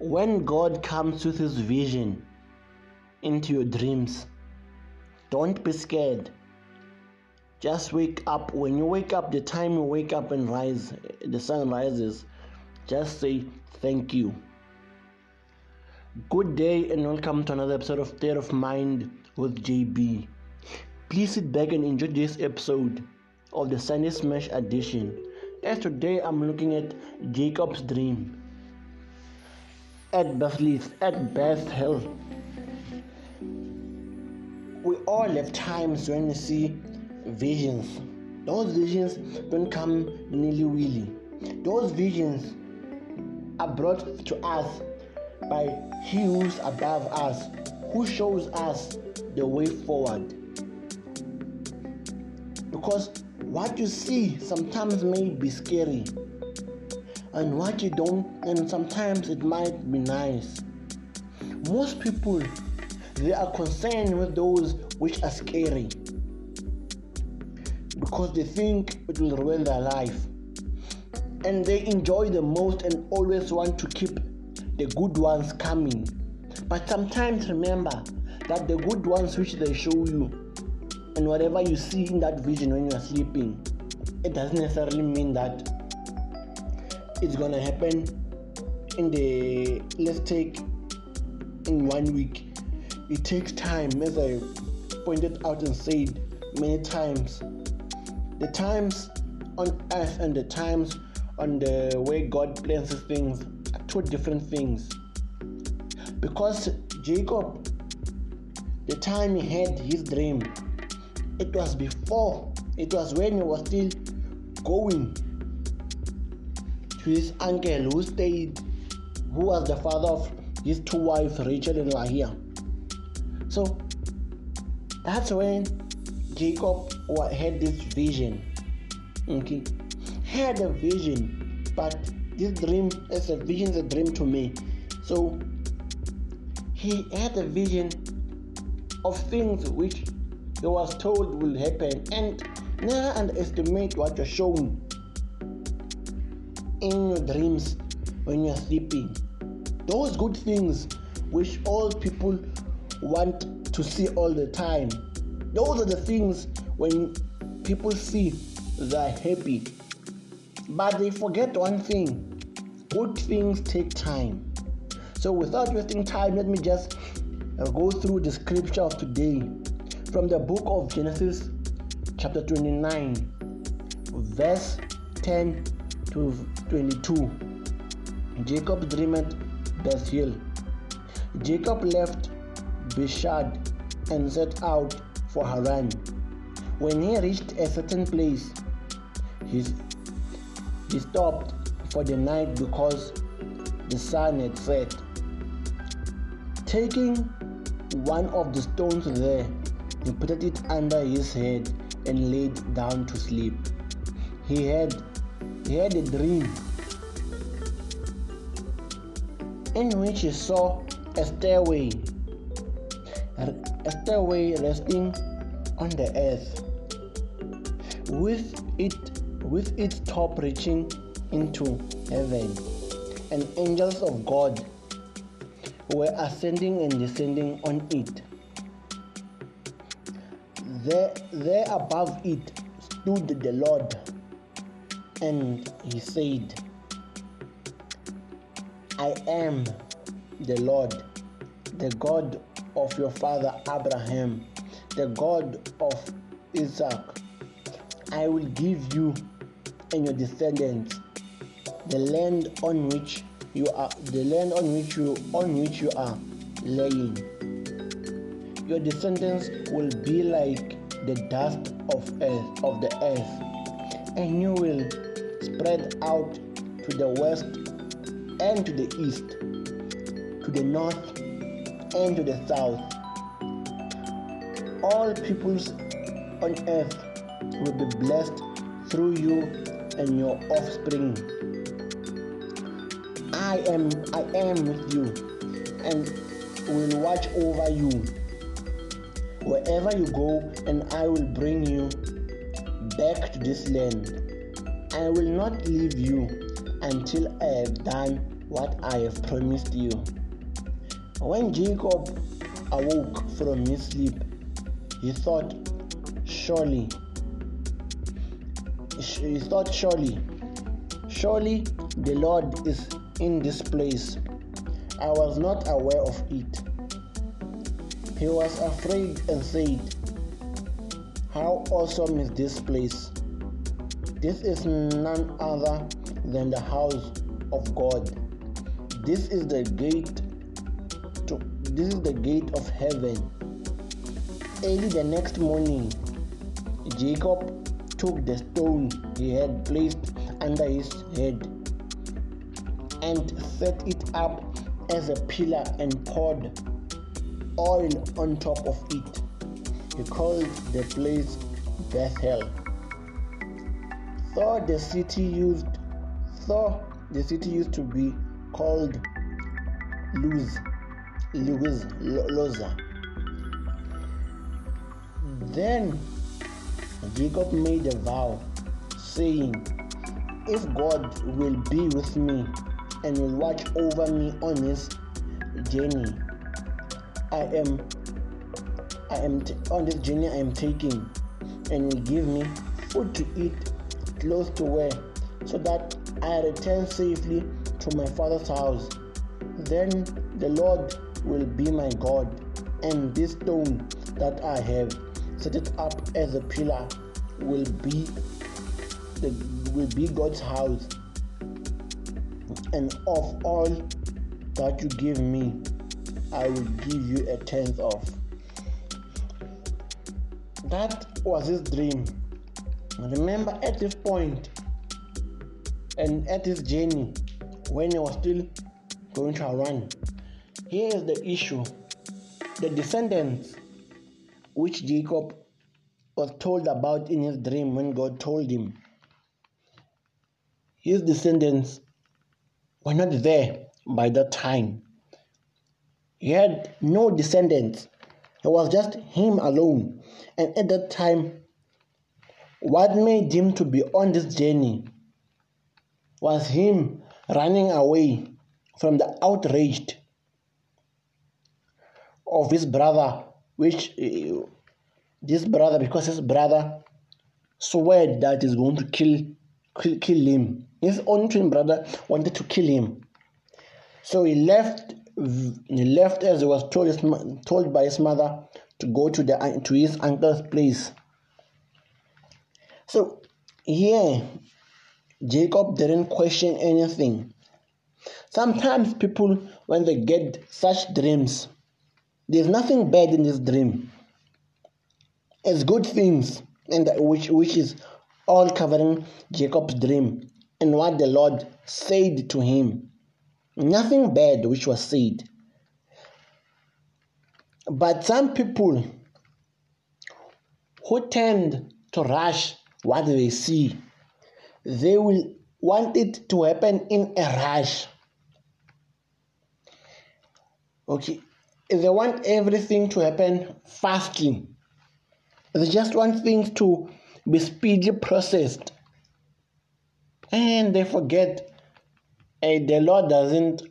when God comes with his vision into your dreams, don't be scared. Just wake up. When you wake up, the time you wake up and rise, the sun rises, just say thank you. Good day and welcome to another episode of State of Mind with JB. Please sit back and enjoy this episode of the Sunday Smash edition. As today I'm looking at Jacob's dream at Bethlehem, at Bethel. We all have times when we see visions. Those visions don't come nilly willy. Those visions are brought to us by He who's above us, who shows us the way forward. Because what you see sometimes may be scary, and what you don't, and sometimes it might be nice. Most people they are concerned with those which are scary because they think it will ruin their life and they enjoy the most and always want to keep the good ones coming. But sometimes remember that the good ones which they show you and whatever you see in that vision when you are sleeping, it doesn't necessarily mean that it's gonna happen in the let's take in one week. It takes time, as I pointed out and said many times. The times on earth and the times on the way God plans things are two different things. Because Jacob, the time he had his dream, it was before, it was when he was still going his uncle who stayed, who was the father of his two wives, Rachel and Leah. So that's when Jacob had this vision. Okay, he had a vision, but this dream is a vision, is a dream to me. So he had a vision of things which he was told will happen, and never underestimate what you're shown in your dreams when you're sleeping. Those good things which all people want to see all the time. Those are the things when people see they're happy. But they forget one thing good things take time. So, without wasting time, let me just uh, go through the scripture of today from the book of Genesis, chapter 29, verse 10 to 22. Jacob dreamed Bethel. Jacob left Bishad and set out for Haran. When he reached a certain place, he, he stopped for the night because the sun had set. Taking one of the stones there, he put it under his head and laid down to sleep. He had he had a dream. In which he saw a stairway a stairway resting on the earth with it with its top reaching into heaven. And angels of god were ascending and descending on it. There, there above it stood the lord and he said i am the lord the god of your father Abraham, the God of Isaac. I will give you and your descendants the land on which you are the land on which you on which you are laying. Your descendants will be like the dust of earth of the earth, and you will spread out to the west and to the east, to the north and to the south. All peoples on earth will be blessed through you and your offspring. I am I am with you and will watch over you wherever you go and I will bring you back to this land. I will not leave you until I have done what I have promised you. When Jacob awoke from his sleep, he thought, Surely, he thought, Surely, surely the Lord is in this place. I was not aware of it. He was afraid and said, How awesome is this place! This is none other than the house of God. This is the gate to this is the gate of heaven. Early the next morning, Jacob took the stone he had placed under his head and set it up as a pillar and poured oil on top of it. He called the place Bethel. Though the city used though the city used to be called Luz, Luz, Loza. Then Jacob made a vow, saying, If God will be with me and will watch over me on his journey, I am I am t- on this journey I am taking, and will give me food to eat, clothes to wear, so that I return safely to my father's house. Then the Lord will be my God, and this stone that I have set it up as a pillar will be the will be God's house. And of all that you give me, I will give you a tenth of. That was his dream. Remember, at this point and at this journey, when he was still going to Haran, here is the issue the descendants which Jacob was told about in his dream when God told him. His descendants were not there by that time. He had no descendants. It was just him alone. And at that time, what made him to be on this journey was him running away from the outraged of his brother, which uh, this brother, because his brother swore that he's going to kill, kill, kill him. His own twin brother wanted to kill him. So he left. He left as he was told, told by his mother to go to the to his uncle's place. So here, Jacob didn't question anything. Sometimes people, when they get such dreams, there's nothing bad in this dream. It's good things, and which which is all covering Jacob's dream and what the Lord said to him. Nothing bad which was said. But some people who tend to rush what they see, they will want it to happen in a rush. Okay, they want everything to happen fastly. They just want things to be speedy processed. And they forget uh, the Lord doesn't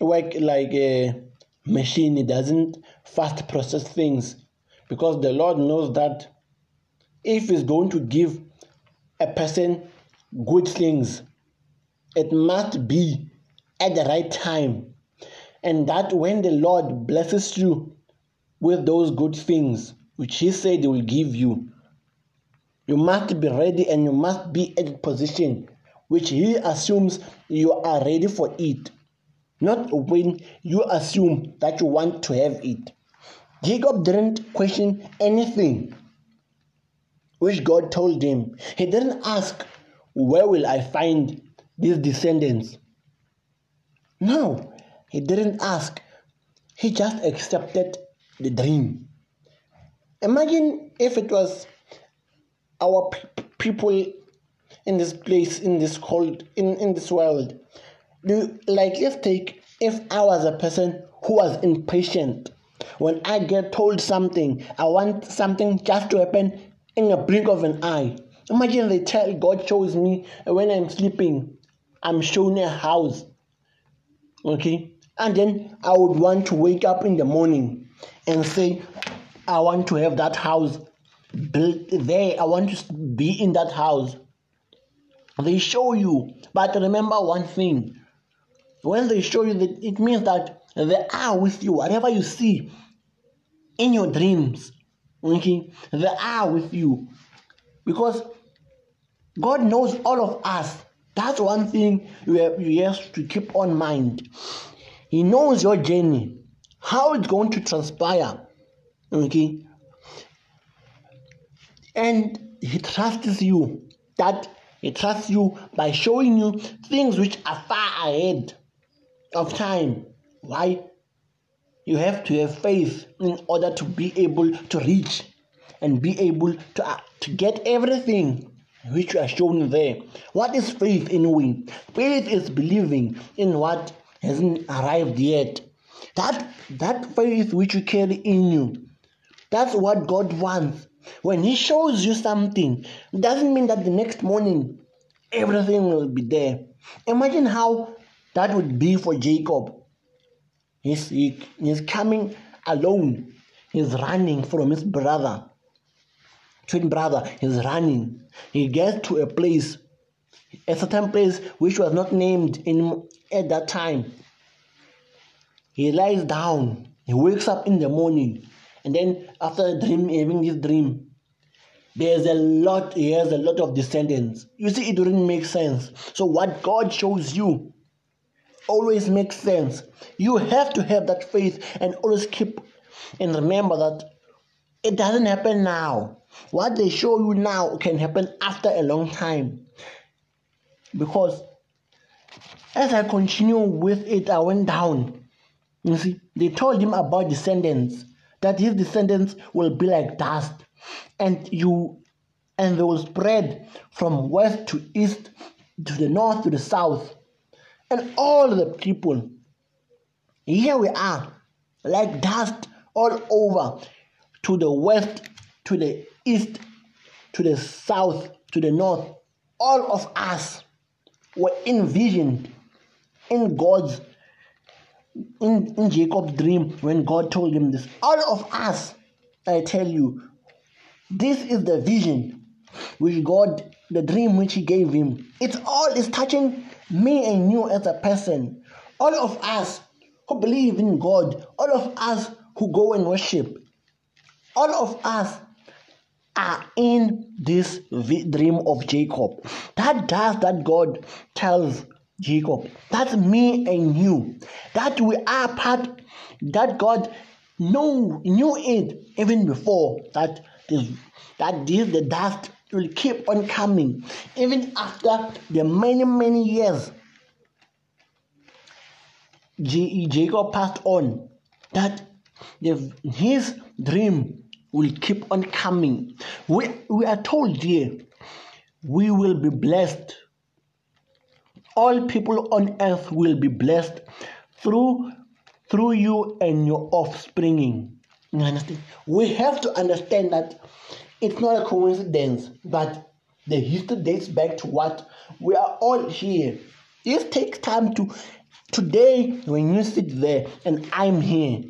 work like a machine, it doesn't fast process things. Because the Lord knows that if it's going to give a person good things, it must be at the right time. And that when the Lord blesses you with those good things which He said He will give you, you must be ready and you must be at a position which He assumes you are ready for it, not when you assume that you want to have it. Jacob didn't question anything which God told him. He didn't ask, Where will I find these descendants? No, he didn't ask, he just accepted the dream. Imagine if it was our people in this place, in this world, in, in this world. Do like let's take if I was a person who was impatient. When I get told something, I want something just to happen in a blink of an eye. Imagine they tell God shows me when I'm sleeping I'm shown a house. Okay? And then I would want to wake up in the morning and say, I want to have that house built there. I want to be in that house. They show you. But remember one thing when they show you that it means that they are with you. Whatever you see in your dreams, okay, they are with you. Because God knows all of us. That's one thing you have, you have to keep on mind. He knows your journey, how it's going to transpire. Okay. And he trusts you. That he trusts you by showing you things which are far ahead of time. Why? You have to have faith in order to be able to reach and be able to, uh, to get everything which you are shown there. What is faith in anyway? Faith is believing in what hasn't arrived yet. That that faith which you carry in you, that's what God wants. When He shows you something, it doesn't mean that the next morning everything will be there. Imagine how that would be for Jacob. He's, he, he's coming alone. He's running from his brother. Twin brother, he's running. He gets to a place, a certain place which was not named in, at that time. He lies down. He wakes up in the morning. And then after dream, having this dream, there's a lot, he has a lot of descendants. You see, it doesn't make sense. So what God shows you always makes sense. You have to have that faith and always keep and remember that it doesn't happen now. What they show you now can happen after a long time. Because as I continue with it, I went down you see, they told him about descendants, that his descendants will be like dust, and you and they will spread from west to east, to the north to the south. And all the people, here we are, like dust all over, to the west, to the east, to the south, to the north. All of us were envisioned in God's in, in Jacob's dream when God told him this. All of us, I tell you, this is the vision which God, the dream which He gave him. It's all is touching me and you as a person. All of us who believe in God, all of us who go and worship, all of us are in this dream of Jacob. That does that God tells Jacob. That's me and you. That we are part, that God know, knew it even before that this, that this, the dust will keep on coming. Even after the many, many years Jacob passed on, that the, his dream will keep on coming. We, we are told here, we will be blessed all people on earth will be blessed through through you and your offspring. You understand? We have to understand that it's not a coincidence, but the history dates back to what we are all here. It takes time to today when you sit there and I'm here.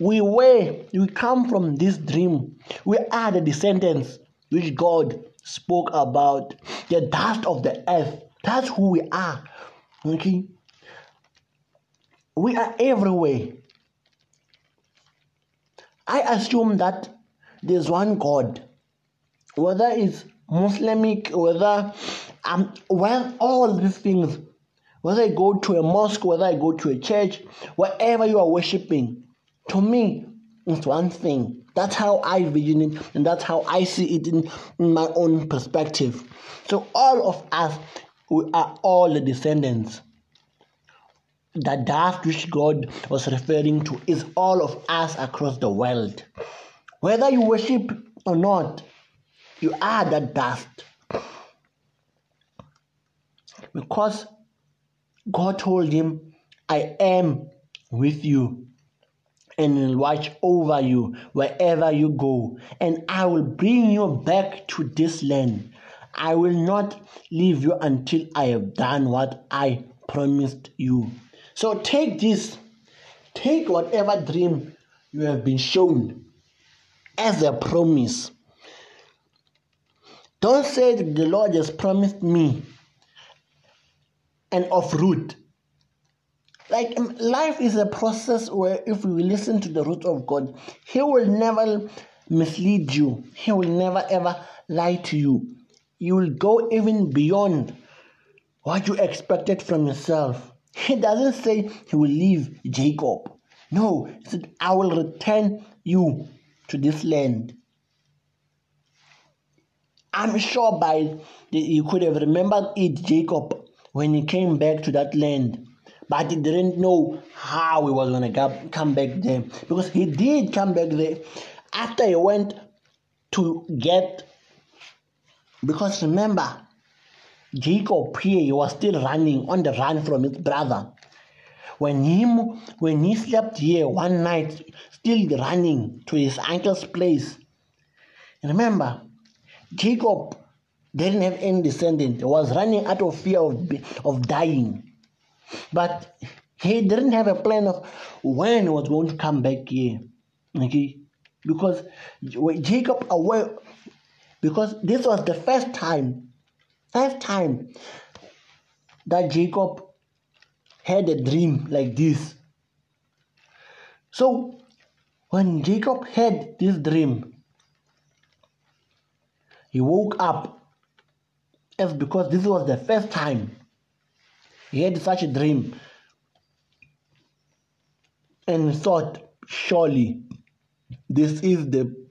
We were, we come from this dream. We are the descendants which God spoke about, the dust of the earth. That's who we are. Okay? We are everywhere. I assume that there's one God, whether it's Muslimic, whether um, well, all these things, whether I go to a mosque, whether I go to a church, wherever you are worshiping, to me, it's one thing. That's how I vision it, and that's how I see it in, in my own perspective. So all of us we are all the descendants. The dust which God was referring to is all of us across the world. Whether you worship or not, you are that dust. Because God told him, I am with you and will watch over you wherever you go, and I will bring you back to this land. I will not leave you until I have done what I promised you. So take this, take whatever dream you have been shown as a promise. Don't say the Lord has promised me and root. Like um, life is a process where if we listen to the root of God, He will never mislead you. He will never ever lie to you. You will go even beyond what you expected from yourself. He doesn't say he will leave Jacob. No, he said, I will return you to this land. I'm sure by the, you could have remembered it, Jacob, when he came back to that land. But he didn't know how he was going to come back there. Because he did come back there after he went to get. Because remember, Jacob here he was still running on the run from his brother. When him when he slept here one night, still running to his uncle's place. Remember, Jacob didn't have any descendant. He was running out of fear of, of dying. But he didn't have a plan of when he was going to come back here. Okay? Because Jacob aware because this was the first time first time that Jacob had a dream like this. So when Jacob had this dream, he woke up as because this was the first time he had such a dream and thought surely this is the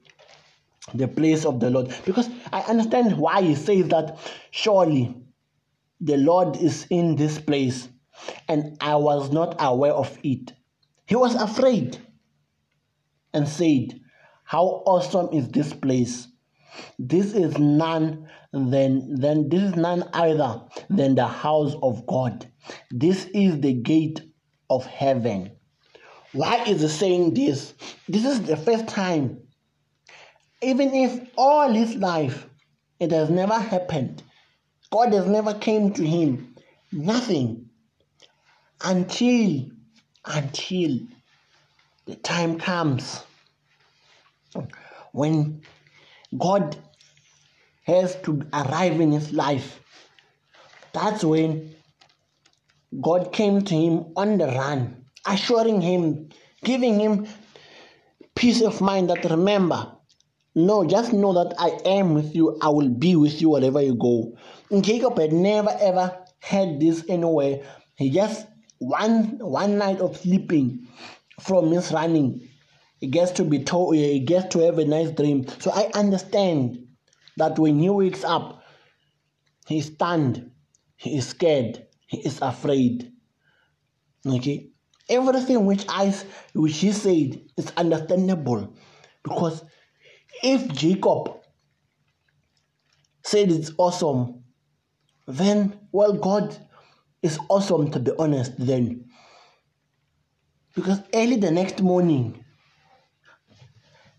the place of the Lord. Because I understand why he says that surely the Lord is in this place, and I was not aware of it. He was afraid and said, How awesome is this place! This is none than, than this is none other than the house of God. This is the gate of heaven. Why is he saying this? This is the first time even if all his life it has never happened, God has never came to him, nothing until until the time comes when God has to arrive in his life. That's when God came to him on the run, assuring him, giving him peace of mind that remember, no, just know that I am with you. I will be with you wherever you go. And Jacob had never ever had this anywhere. He just one one night of sleeping from his running. He gets to be told he gets to have a nice dream. So I understand that when he wakes up, he's stunned, he is scared, he is afraid. Okay? Everything which I which he said is understandable because if Jacob said it's awesome, then, well, God is awesome to be honest, then. Because early the next morning,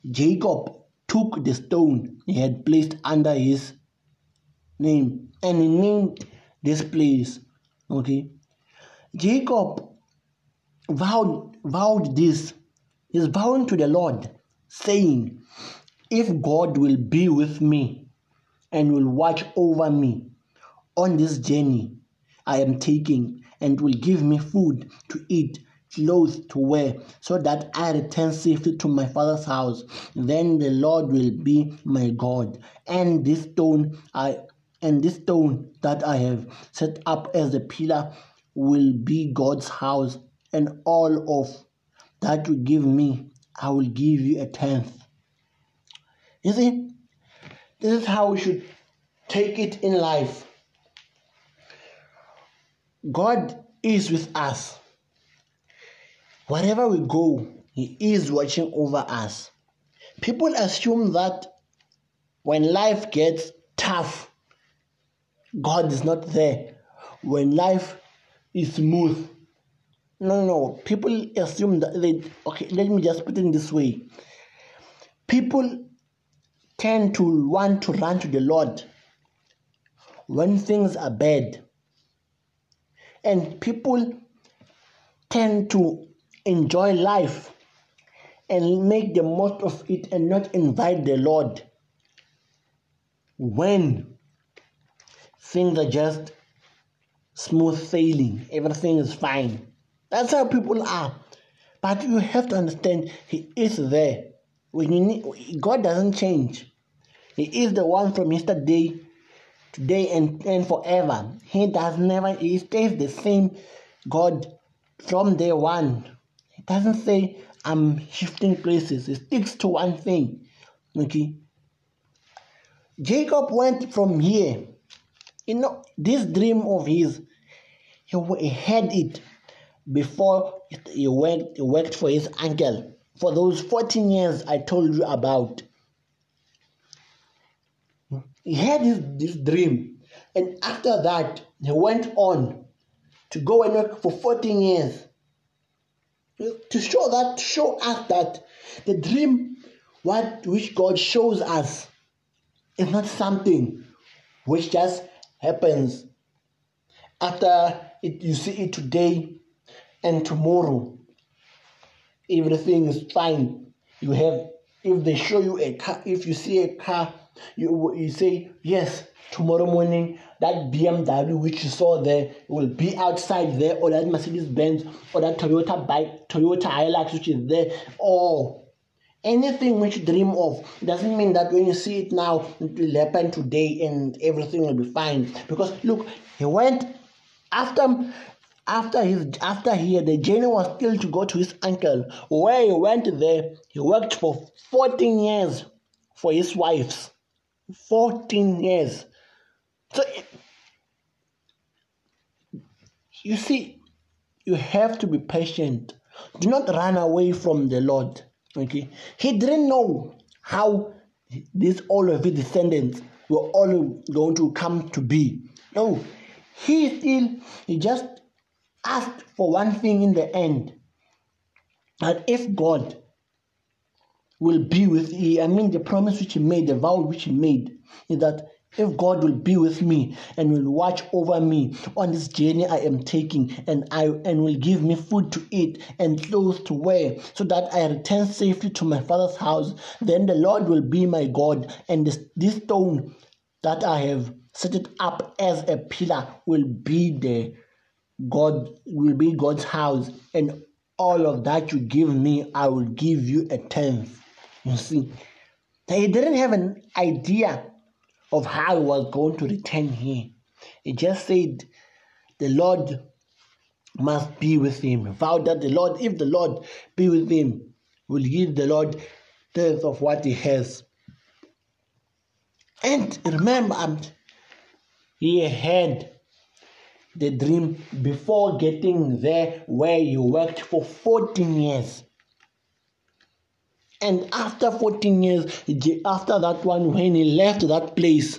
Jacob took the stone he had placed under his name and he named this place. Okay. Jacob vowed vowed this. He's vowing to the Lord, saying, if God will be with me and will watch over me on this journey I am taking and will give me food to eat, clothes to wear, so that I return safely to my father's house, then the Lord will be my God. And this stone I and this stone that I have set up as a pillar will be God's house, and all of that you give me, I will give you a tenth. You see, this is how we should take it in life. God is with us. Wherever we go, He is watching over us. People assume that when life gets tough, God is not there. When life is smooth, no, no. People assume that they, okay, let me just put it in this way. People tend to want to run to the Lord when things are bad. And people tend to enjoy life and make the most of it and not invite the Lord when things are just smooth sailing, everything is fine. That's how people are. But you have to understand, He is there. When you need, God doesn't change. He is the one from yesterday, today, and, and forever. He does never, He stays the same God from day one. He doesn't say, I'm shifting places. He sticks to one thing. Okay. Jacob went from here. You know, this dream of his, he had it before he worked, he worked for his uncle for those 14 years I told you about. He had this, this dream, and after that, he went on to go and work for 14 years. To show that show us that the dream what which God shows us is not something which just happens after it, you see it today and tomorrow. Everything is fine. You have if they show you a car if you see a car you, you say yes tomorrow morning that BMW which you saw there will be outside there, or that Mercedes Benz, or that Toyota bike, Toyota Hilux which is there, or anything which you dream of. doesn't mean that when you see it now, it will happen today and everything will be fine. Because look, he went after after his after here the journey was still to go to his uncle where he went there he worked for 14 years for his wives 14 years so you see, you have to be patient. Do not run away from the Lord. Okay, He didn't know how this all of his descendants were all going to come to be. No, he still he just asked for one thing in the end. That if God will be with you, I mean the promise which he made, the vow which he made, is that if God will be with me and will watch over me on this journey I am taking and I and will give me food to eat and clothes to wear so that I return safely to my father's house, then the Lord will be my God. And this, this stone that I have set it up as a pillar will be the God will be God's house. And all of that you give me I will give you a tenth. You see, he didn't have an idea of how he was going to return here. He just said, The Lord must be with him. Vowed that the Lord, if the Lord be with him, will give the Lord tenth of what he has. And remember, um, he had the dream before getting there where he worked for 14 years. And after 14 years, after that one, when he left that place,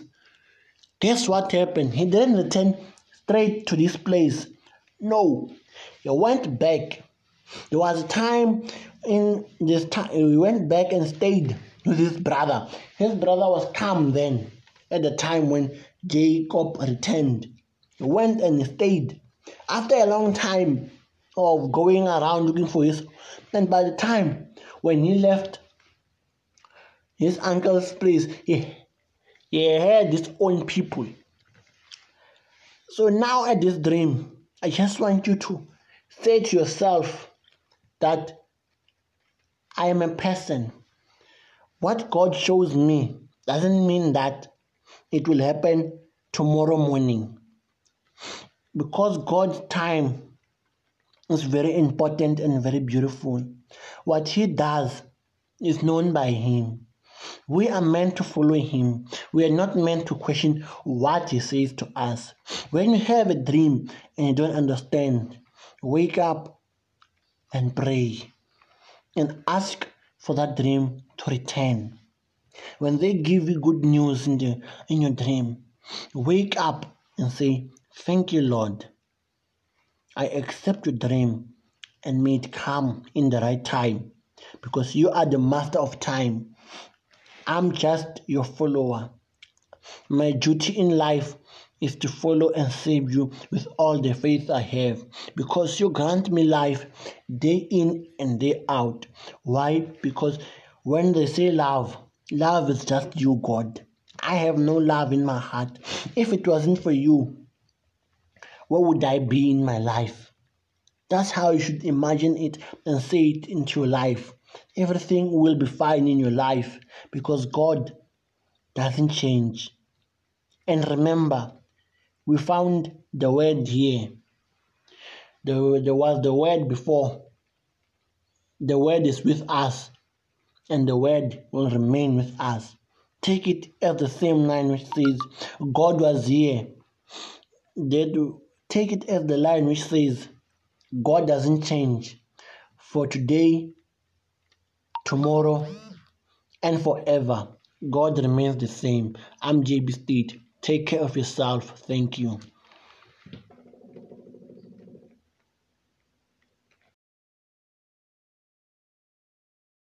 guess what happened? He didn't return straight to this place. No, he went back. There was a time in this time he went back and stayed with his brother. His brother was calm then at the time when Jacob returned. He went and stayed. After a long time of going around looking for his, and by the time when he left his uncle's place, he, he had his own people. So now at this dream, I just want you to say to yourself that I am a person. What God shows me doesn't mean that it will happen tomorrow morning. Because God's time is very important and very beautiful. What He does is known by Him. We are meant to follow Him. We are not meant to question what He says to us. When you have a dream and you don't understand, wake up and pray and ask for that dream to return. When they give you good news in, the, in your dream, wake up and say, Thank you, Lord. I accept your dream and may it come in the right time because you are the master of time. I'm just your follower. My duty in life is to follow and save you with all the faith I have, because you grant me life day in and day out. Why? Because when they say love, love is just you, God. I have no love in my heart. If it wasn't for you, where would I be in my life? That's how you should imagine it and say it into your life. Everything will be fine in your life because God doesn't change. And remember, we found the word here. There, there was the word before. The word is with us, and the word will remain with us. Take it as the same line which says, God was here. Take it as the line which says, God doesn't change. For today, tomorrow, and forever, God remains the same. I'm JB State. Take care of yourself. Thank you.